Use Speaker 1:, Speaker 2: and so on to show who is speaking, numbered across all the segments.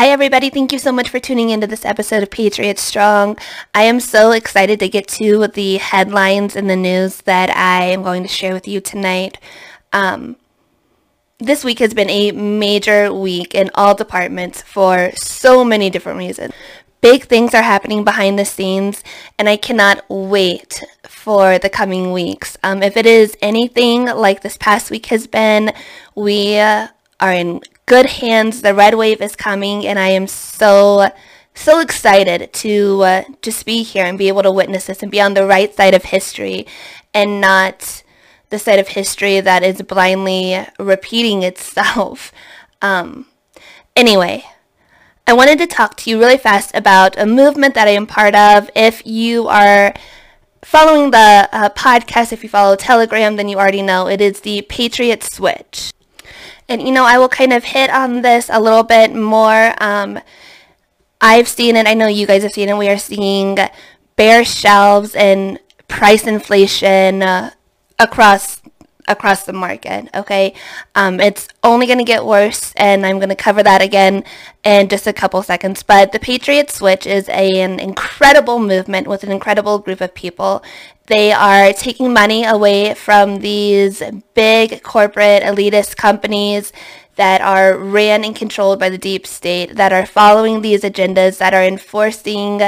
Speaker 1: Hi, everybody. Thank you so much for tuning into this episode of Patriots Strong. I am so excited to get to the headlines and the news that I am going to share with you tonight. Um, this week has been a major week in all departments for so many different reasons. Big things are happening behind the scenes, and I cannot wait for the coming weeks. Um, if it is anything like this past week has been, we uh, are in good hands. The red wave is coming, and I am so so excited to uh, just be here and be able to witness this and be on the right side of history, and not the side of history that is blindly repeating itself. Um, anyway. I wanted to talk to you really fast about a movement that I am part of. If you are following the uh, podcast, if you follow Telegram, then you already know it is the Patriot Switch. And you know, I will kind of hit on this a little bit more. Um, I've seen it, I know you guys have seen it. We are seeing bare shelves and price inflation uh, across across the market. Okay, um, it's only going to get worse, and I'm going to cover that again in just a couple seconds. But the Patriot Switch is a, an incredible movement with an incredible group of people. They are taking money away from these big corporate elitist companies that are ran and controlled by the deep state, that are following these agendas, that are enforcing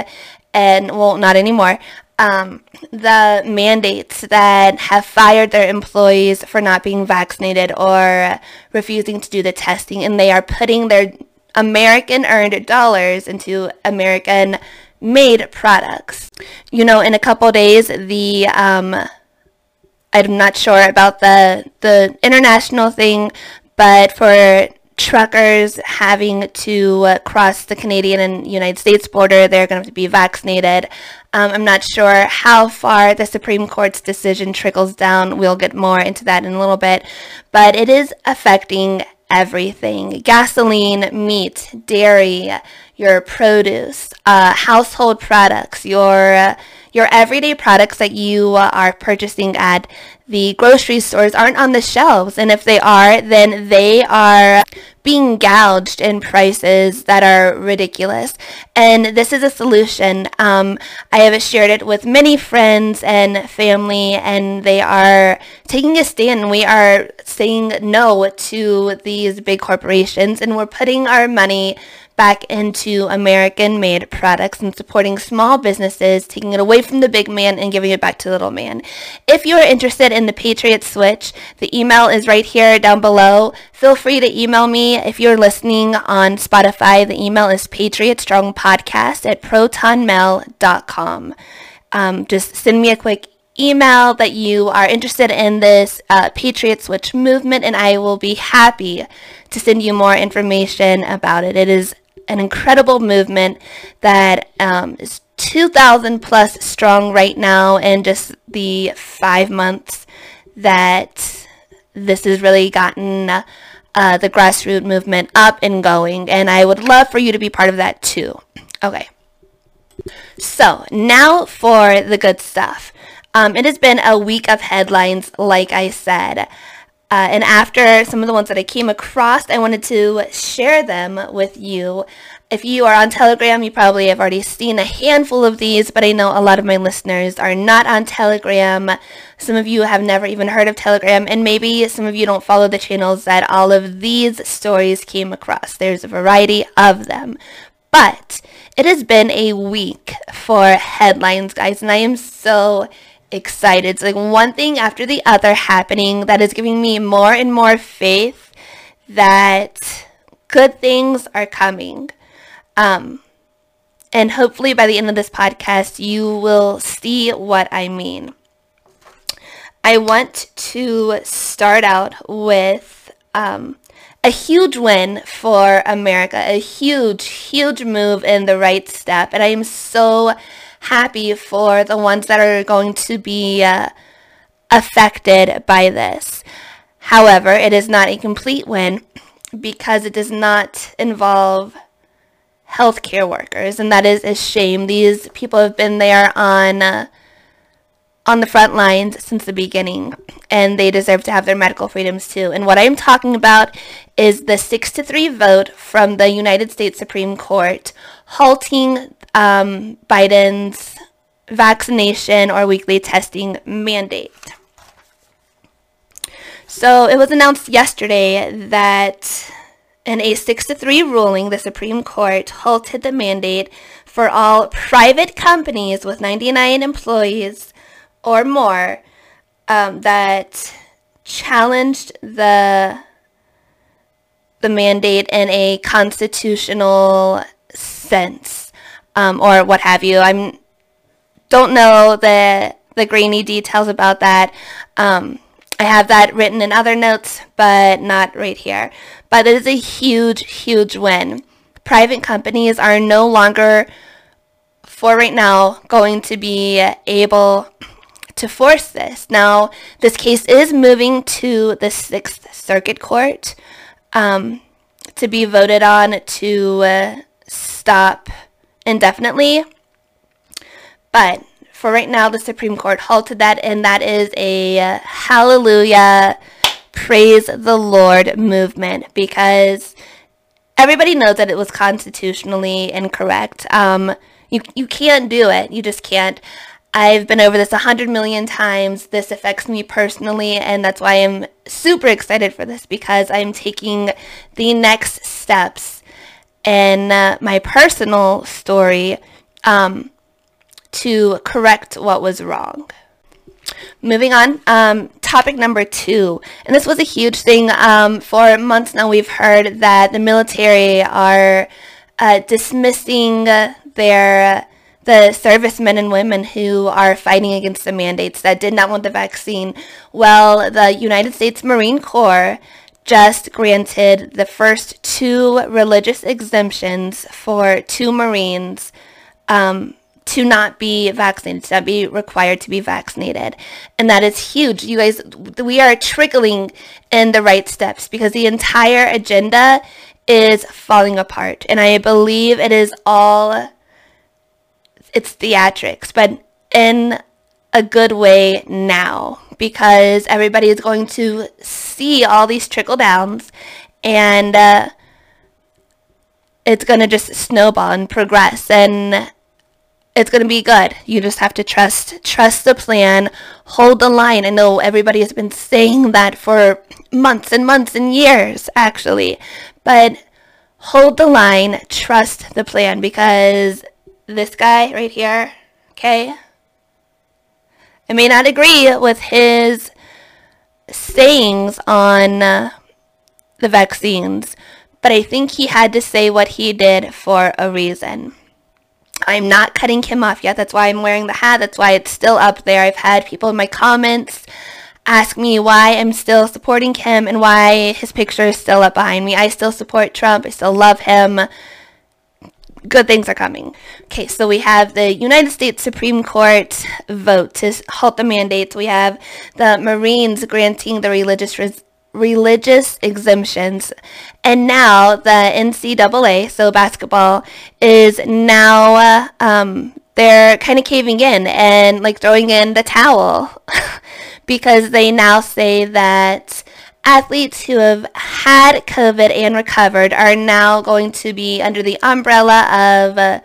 Speaker 1: and, well, not anymore, um, the mandates that have fired their employees for not being vaccinated or refusing to do the testing, and they are putting their American earned dollars into American made products. You know, in a couple days, the um, I'm not sure about the the international thing, but for truckers having to uh, cross the Canadian and United States border, they're going to have to be vaccinated. Um, I'm not sure how far the Supreme Court's decision trickles down. We'll get more into that in a little bit, but it is affecting everything gasoline, meat, dairy, your produce, uh, household products, your uh, your everyday products that you are purchasing at the grocery stores aren't on the shelves. And if they are, then they are being gouged in prices that are ridiculous. And this is a solution. Um, I have shared it with many friends and family, and they are taking a stand. We are saying no to these big corporations, and we're putting our money back into American made products and supporting small businesses, taking it away from the big man and giving it back to the little man. If you are interested in the Patriot Switch, the email is right here down below. Feel free to email me if you're listening on Spotify. The email is patriotstrongpodcast at protonmail.com. Um, just send me a quick email that you are interested in this uh, Patriot Switch movement, and I will be happy to send you more information about it. It is an incredible movement that um, is 2,000 plus strong right now in just the five months that this has really gotten uh, the grassroots movement up and going. And I would love for you to be part of that too. Okay. So now for the good stuff. Um, it has been a week of headlines, like I said. Uh, and after some of the ones that I came across, I wanted to share them with you. If you are on Telegram, you probably have already seen a handful of these, but I know a lot of my listeners are not on Telegram. Some of you have never even heard of Telegram, and maybe some of you don't follow the channels that all of these stories came across. There's a variety of them. But it has been a week for headlines, guys, and I am so excited. It's like one thing after the other happening that is giving me more and more faith that good things are coming. Um, and hopefully by the end of this podcast, you will see what I mean. I want to start out with um, a huge win for America, a huge, huge move in the right step. And I am so happy for the ones that are going to be uh, affected by this. However, it is not a complete win because it does not involve healthcare workers, and that is a shame. These people have been there on uh, on the front lines since the beginning, and they deserve to have their medical freedoms too. And what I'm talking about is the six to three vote from the United States Supreme Court halting um, Biden's vaccination or weekly testing mandate. So it was announced yesterday that in a 6 to 3 ruling, the Supreme Court halted the mandate for all private companies with 99 employees or more um, that challenged the the mandate in a constitutional sense um, or what have you. I'm don't know the the grainy details about that. Um, I have that written in other notes, but not right here. But it is a huge, huge win. Private companies are no longer, for right now, going to be able to force this. Now, this case is moving to the Sixth Circuit Court um, to be voted on to uh, stop indefinitely. But for right now, the Supreme Court halted that, and that is a hallelujah, praise the Lord movement because everybody knows that it was constitutionally incorrect. Um, you, you can't do it. You just can't. I've been over this a hundred million times. This affects me personally, and that's why I'm super excited for this because I'm taking the next steps in uh, my personal story. Um, to correct what was wrong. Moving on, um, topic number two, and this was a huge thing. Um, for months now, we've heard that the military are uh, dismissing their the servicemen and women who are fighting against the mandates that did not want the vaccine. Well, the United States Marine Corps just granted the first two religious exemptions for two Marines um, to not be vaccinated, to not be required to be vaccinated. And that is huge. You guys, we are trickling in the right steps because the entire agenda is falling apart. And I believe it is all, it's theatrics, but in a good way now because everybody is going to see all these trickle downs and uh, it's going to just snowball and progress. And it's going to be good. You just have to trust trust the plan, hold the line. I know everybody has been saying that for months and months and years actually. But hold the line, trust the plan because this guy right here, okay? I may not agree with his sayings on uh, the vaccines, but I think he had to say what he did for a reason. I'm not cutting him off yet. That's why I'm wearing the hat. That's why it's still up there. I've had people in my comments ask me why I'm still supporting him and why his picture is still up behind me. I still support Trump. I still love him. Good things are coming. Okay, so we have the United States Supreme Court vote to halt the mandates. We have the Marines granting the religious res- religious exemptions. And now the NCAA, so basketball, is now uh, um, they're kind of caving in and like throwing in the towel because they now say that athletes who have had COVID and recovered are now going to be under the umbrella of uh,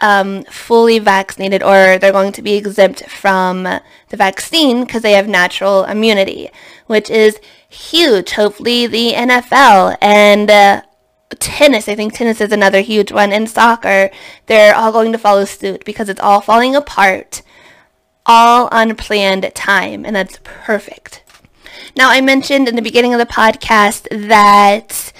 Speaker 1: um, fully vaccinated or they're going to be exempt from the vaccine because they have natural immunity, which is huge. Hopefully, the NFL and uh, tennis, I think tennis is another huge one, and soccer, they're all going to follow suit because it's all falling apart, all unplanned time, and that's perfect. Now, I mentioned in the beginning of the podcast that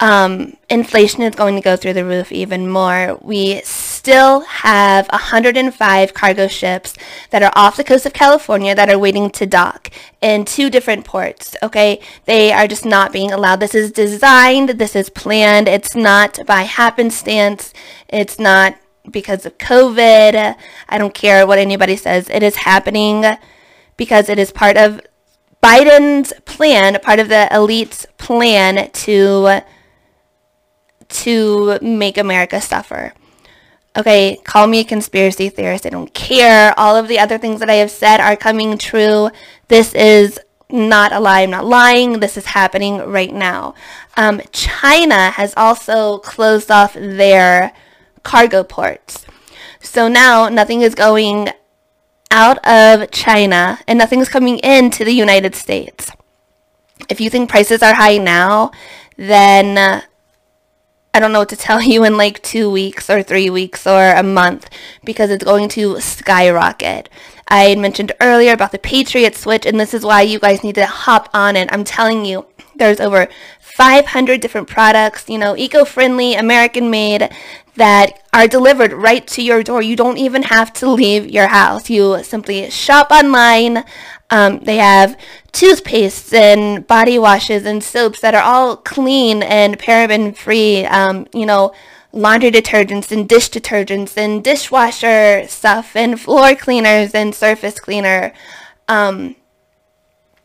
Speaker 1: um, inflation is going to go through the roof even more. We still have 105 cargo ships that are off the coast of California that are waiting to dock in two different ports. Okay, they are just not being allowed. This is designed, this is planned, it's not by happenstance, it's not because of COVID. I don't care what anybody says, it is happening because it is part of Biden's plan, part of the elite's plan to to make America suffer. Okay, call me a conspiracy theorist. I don't care. All of the other things that I have said are coming true. This is not a lie. I'm not lying. This is happening right now. Um, China has also closed off their cargo ports. So now nothing is going out of China and nothing's coming into the United States. If you think prices are high now, then uh, I don't know what to tell you in like two weeks or three weeks or a month because it's going to skyrocket. I mentioned earlier about the Patriot Switch, and this is why you guys need to hop on it. I'm telling you, there's over 500 different products, you know, eco-friendly, American-made, that are delivered right to your door. You don't even have to leave your house. You simply shop online. Um, they have toothpastes and body washes and soaps that are all clean and paraben free. Um, you know, laundry detergents and dish detergents and dishwasher stuff and floor cleaners and surface cleaner. Um,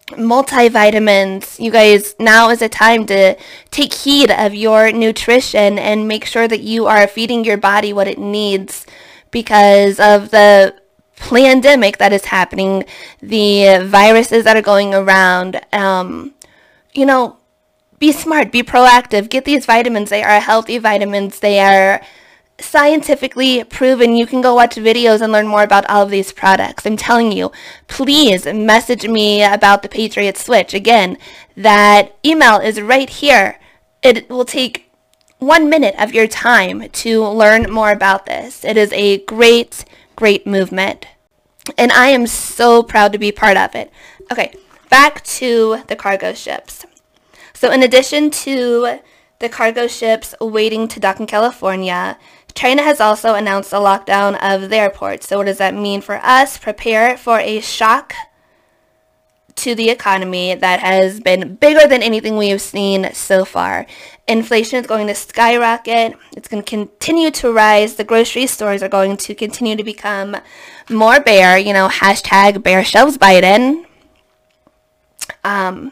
Speaker 1: multivitamins. You guys, now is a time to take heed of your nutrition and make sure that you are feeding your body what it needs because of the pandemic that is happening, the viruses that are going around. Um, you know, be smart, be proactive, get these vitamins. They are healthy vitamins. They are scientifically proven. You can go watch videos and learn more about all of these products. I'm telling you, please message me about the Patriot Switch. Again, that email is right here. It will take one minute of your time to learn more about this. It is a great, great movement. And I am so proud to be part of it. Okay, back to the cargo ships. So in addition to the cargo ships waiting to dock in California, China has also announced a lockdown of their ports. So what does that mean for us? Prepare for a shock to the economy that has been bigger than anything we have seen so far. Inflation is going to skyrocket. It's going to continue to rise. The grocery stores are going to continue to become more bare. You know, hashtag bare shelves Biden. Um,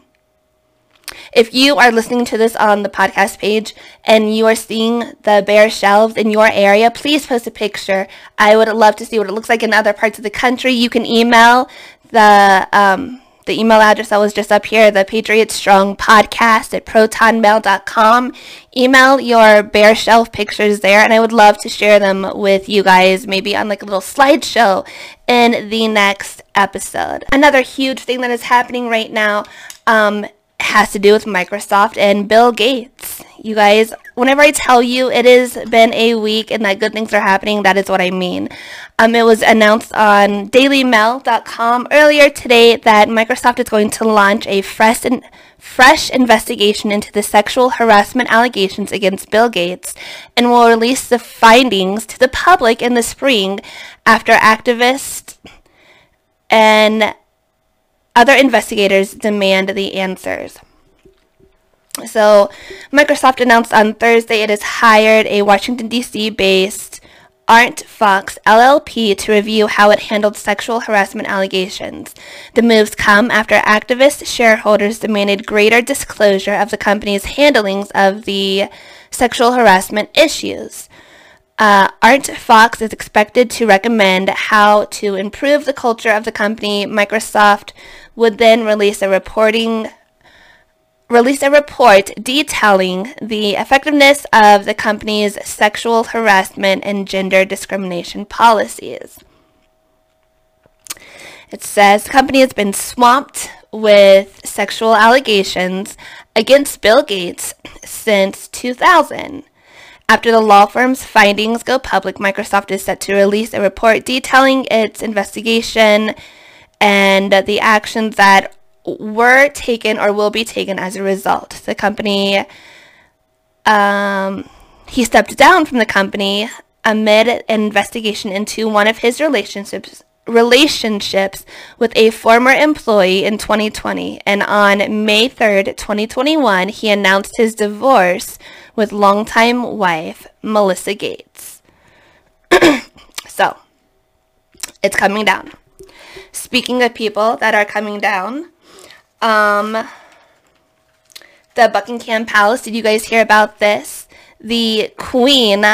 Speaker 1: if you are listening to this on the podcast page and you are seeing the bare shelves in your area, please post a picture. I would love to see what it looks like in other parts of the country. You can email the um, the email address that was just up here, the Patriot Strong podcast at protonmail.com. Email your bare shelf pictures there, and I would love to share them with you guys, maybe on like a little slideshow in the next episode. Another huge thing that is happening right now um, has to do with Microsoft and Bill Gates. You guys, whenever I tell you it has been a week and that good things are happening, that is what I mean. Um, it was announced on dailymail.com earlier today that Microsoft is going to launch a fresh, in, fresh investigation into the sexual harassment allegations against Bill Gates and will release the findings to the public in the spring after activists and other investigators demand the answers. So, Microsoft announced on Thursday it has hired a Washington, D.C. based Arent Fox LLP to review how it handled sexual harassment allegations. The moves come after activist shareholders demanded greater disclosure of the company's handlings of the sexual harassment issues. Uh, Fox is expected to recommend how to improve the culture of the company. Microsoft would then release a reporting release a report detailing the effectiveness of the company's sexual harassment and gender discrimination policies. It says the company has been swamped with sexual allegations against Bill Gates since 2000. After the law firm's findings go public, Microsoft is set to release a report detailing its investigation and the actions that were taken or will be taken as a result. The company, um, he stepped down from the company amid an investigation into one of his relationships relationships with a former employee in 2020 and on May 3rd, 2021, he announced his divorce with longtime wife Melissa Gates. so, it's coming down. Speaking of people that are coming down, um, the Buckingham Palace, did you guys hear about this? The Queen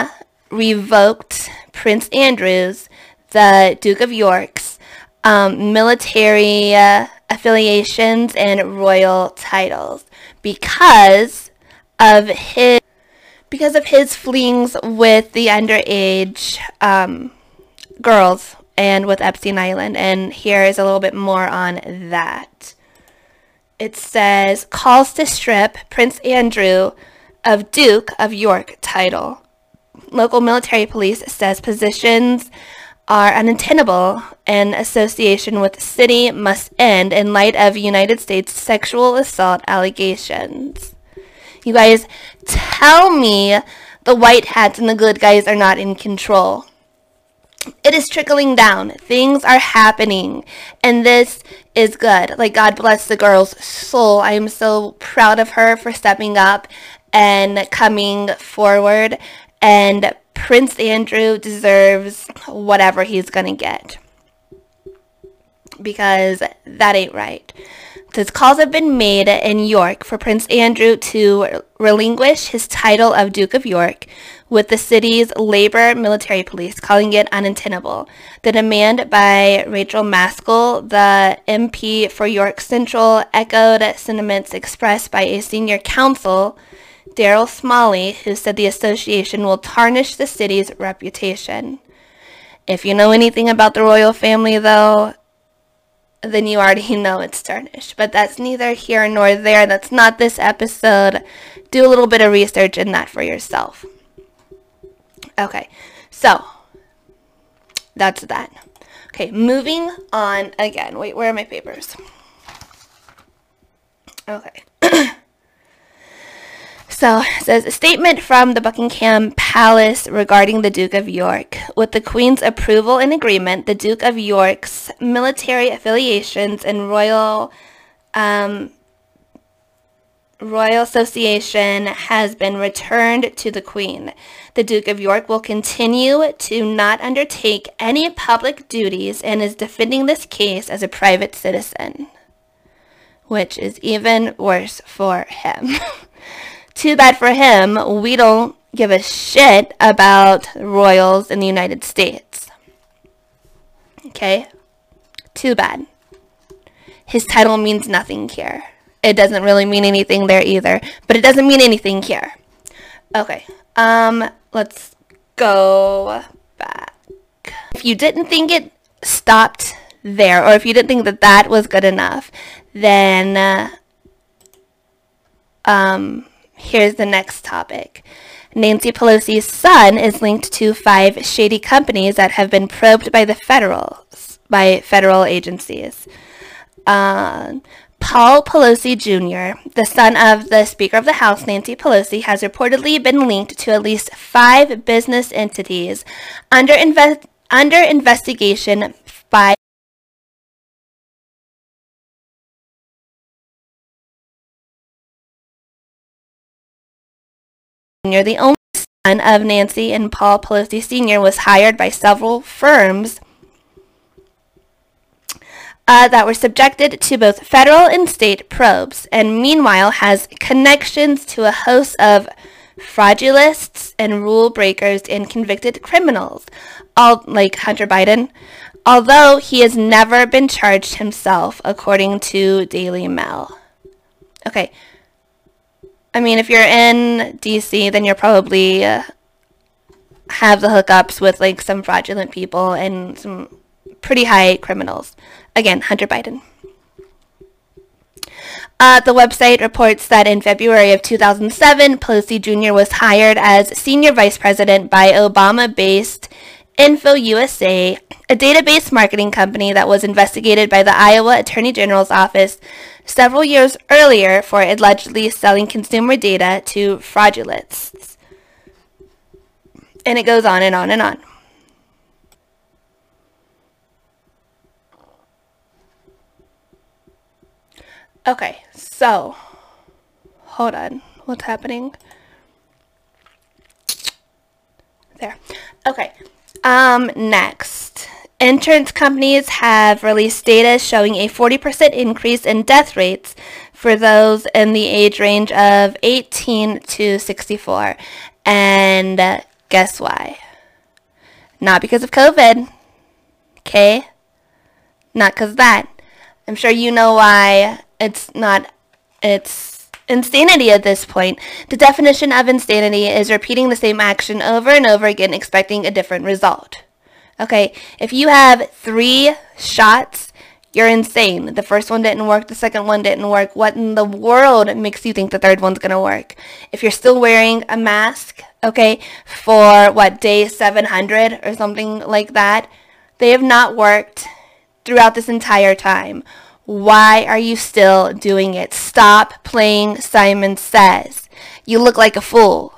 Speaker 1: revoked Prince Andrew's, the Duke of York's, um, military uh, affiliations and royal titles because of his because of his flings with the underage um, girls and with Epstein Island. And here is a little bit more on that. It says calls to strip Prince Andrew of Duke of York title. Local military police says positions are untenable and association with city must end in light of United States sexual assault allegations. You guys, tell me the white hats and the good guys are not in control. It is trickling down. Things are happening. And this is good. Like, God bless the girl's soul. I am so proud of her for stepping up and coming forward. And Prince Andrew deserves whatever he's going to get. Because that ain't right. These calls have been made in York for Prince Andrew to relinquish his title of Duke of York, with the city's labor military police calling it untenable. The demand by Rachael Maskell, the MP for York Central, echoed sentiments expressed by a senior counsel, Darryl Smalley, who said the association will tarnish the city's reputation. If you know anything about the royal family, though, then you already know it's tarnished. But that's neither here nor there. That's not this episode. Do a little bit of research in that for yourself. Okay, so that's that. Okay, moving on again. Wait, where are my papers? Okay. So says a statement from the Buckingham Palace regarding the Duke of York. With the Queen's approval and agreement, the Duke of York's military affiliations and royal um, Royal Association has been returned to the Queen. The Duke of York will continue to not undertake any public duties and is defending this case as a private citizen, which is even worse for him. Too bad for him, we don't give a shit about royals in the United States. Okay? Too bad. His title means nothing here. It doesn't really mean anything there either, but it doesn't mean anything here. Okay. Um, let's go back. If you didn't think it stopped there, or if you didn't think that that was good enough, then, uh, um, Here's the next topic. Nancy Pelosi's son is linked to five shady companies that have been probed by the federals, by federal agencies. Uh, Paul Pelosi Jr., the son of the Speaker of the House, Nancy Pelosi, has reportedly been linked to at least five business entities under, inve- under investigation by The only son of Nancy and Paul Pelosi Sr., was hired by several firms uh, that were subjected to both federal and state probes, and meanwhile has connections to a host of fraudulists and rule breakers and convicted criminals, all like Hunter Biden, although he has never been charged himself, according to Daily Mail. Okay, I mean, if you're in DC, then you're probably have the hookups with like some fraudulent people and some pretty high criminals. Again, Hunter Biden. Uh, the website reports that in February of 2007, Pelosi Jr. was hired as senior vice president by Omaha-based Info USA, a database marketing company that was investigated by the Iowa Attorney General's office several years earlier for allegedly selling consumer data to fraudulents. And it goes on and on and on. Okay, so hold on. What's happening? There. Okay. Um, next. Insurance companies have released data showing a 40% increase in death rates for those in the age range of 18 to 64. And guess why? Not because of COVID. Okay? Not because of that. I'm sure you know why it's not, it's insanity at this point. The definition of insanity is repeating the same action over and over again, expecting a different result. Okay, if you have three shots, you're insane. The first one didn't work, the second one didn't work. What in the world makes you think the third one's gonna work? If you're still wearing a mask, okay, for what, day 700 or something like that, they have not worked throughout this entire time. Why are you still doing it? Stop playing Simon Says. You look like a fool.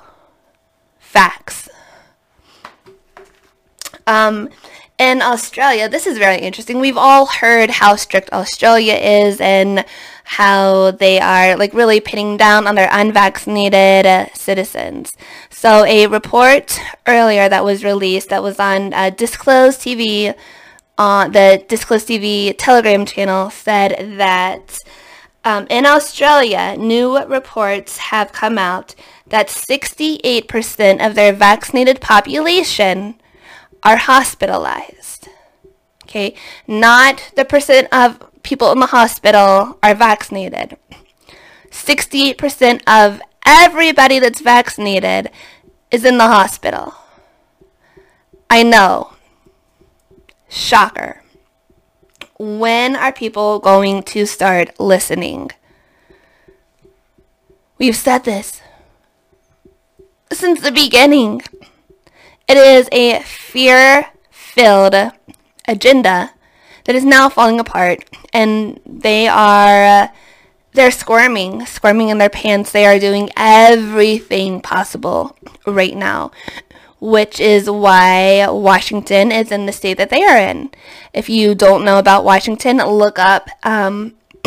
Speaker 1: Facts. Um, in Australia, this is very interesting. We've all heard how strict Australia is and how they are like really pitting down on their unvaccinated uh, citizens. So a report earlier that was released that was on uh, Disclose TV, uh, the Disclose TV Telegram channel said that um, in Australia, new reports have come out that 68% of their vaccinated population are hospitalized. Okay, not the percent of people in the hospital are vaccinated. 68% of everybody that's vaccinated is in the hospital. I know. Shocker. When are people going to start listening? We've said this since the beginning. It is a fear filled agenda that is now falling apart, and they are. they're squirming, squirming in their pants. They are doing everything possible right now, which is why Washington is in the state that they are in. If you don't know about Washington, look up um,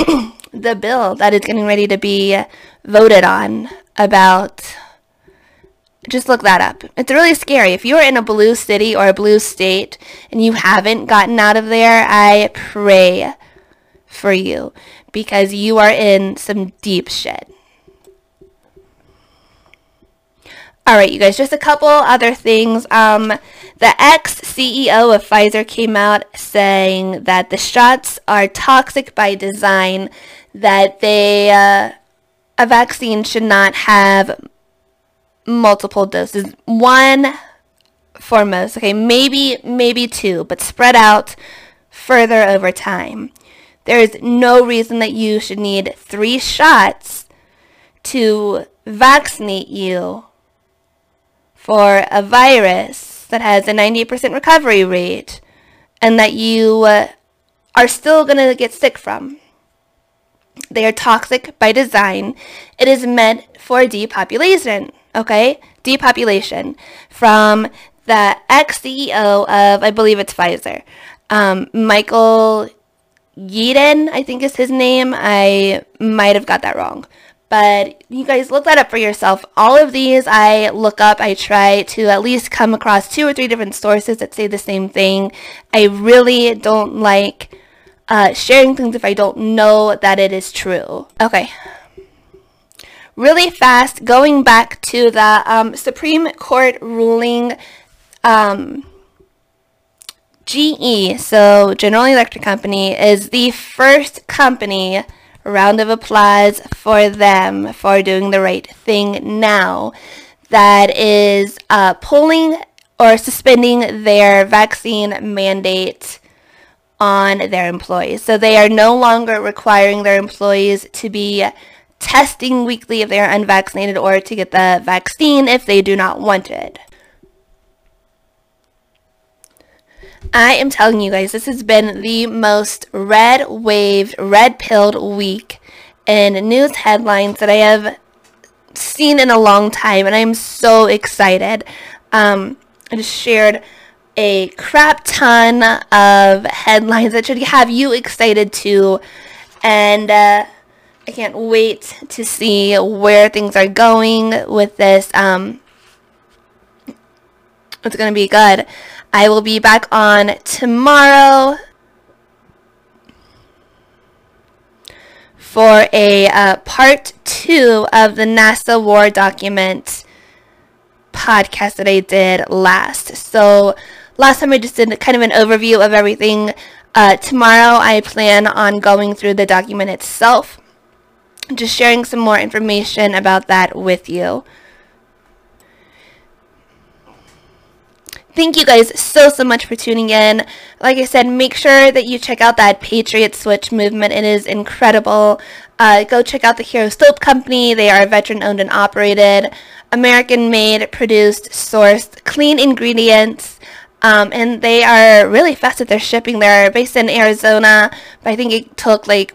Speaker 1: the bill that is getting ready to be voted on about just look that up. It's really scary. If you're in a blue city or a blue state and you haven't gotten out of there, I pray for you because you are in some deep shit. All right, you guys, just a couple other things. Um, the ex CEO of Pfizer came out saying that the shots are toxic by design, that they, uh, a vaccine should not have multiple doses. One foremost, okay, maybe maybe two, but spread out further over time. There is no reason that you should need three shots to vaccinate you for a virus that has a 98% recovery rate and that you uh, are still going to get sick from. They are toxic by design. It is meant for depopulation okay, depopulation from the ex-CEO of, I believe it's Pfizer, um, Michael Yeadon, I think is his name. I might have got that wrong. But you guys look that up for yourself. All of these I look up. I try to at least come across two or three different sources that say the same thing. I really don't like uh, sharing things if I don't know that it is true. Okay, really fast, going back to the um, Supreme Court ruling um, GE, so General Electric Company, is the first company, round of applause for them for doing the right thing now, that is uh, pulling or suspending their vaccine mandate on their employees. So they are no longer requiring their employees to be testing weekly if they are unvaccinated or to get the vaccine if they do not want it. I am telling you guys, this has been the most red waved, red pilled week in news headlines that I have seen in a long time, and I'm so excited. Um, I just shared a crap ton of headlines that should have you excited too. And uh, I can't wait to see where things are going with this. Um, it's going to be good. I will be back on tomorrow for a uh, part two of the NASA War document podcast that I did last. So last time I just did kind of an overview of everything. Uh, tomorrow I plan on going through the document itself, just sharing some more information about that with you. Thank you guys so, so much for tuning in. Like I said, make sure that you check out that Patriot Switch movement. It is incredible. Uh, go check out the Hero Soap Company. They are veteran owned and operated, American made, produced, sourced, clean ingredients. Um, and they are really fast at their shipping. They're based in Arizona, but I think it took like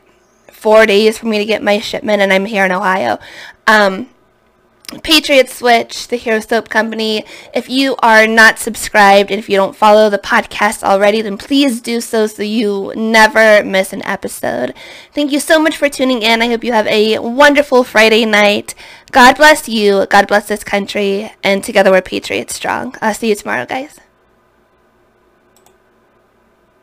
Speaker 1: four days for me to get my shipment, and I'm here in Ohio. Um, Patriot Switch, the Hero Soap Company. If you are not subscribed and if you don't follow the podcast already, then please do so so you never miss an episode. Thank you so much for tuning in. I hope you have a wonderful Friday night. God bless you. God bless this country. And together we're Patriot Strong. I'll see you tomorrow, guys.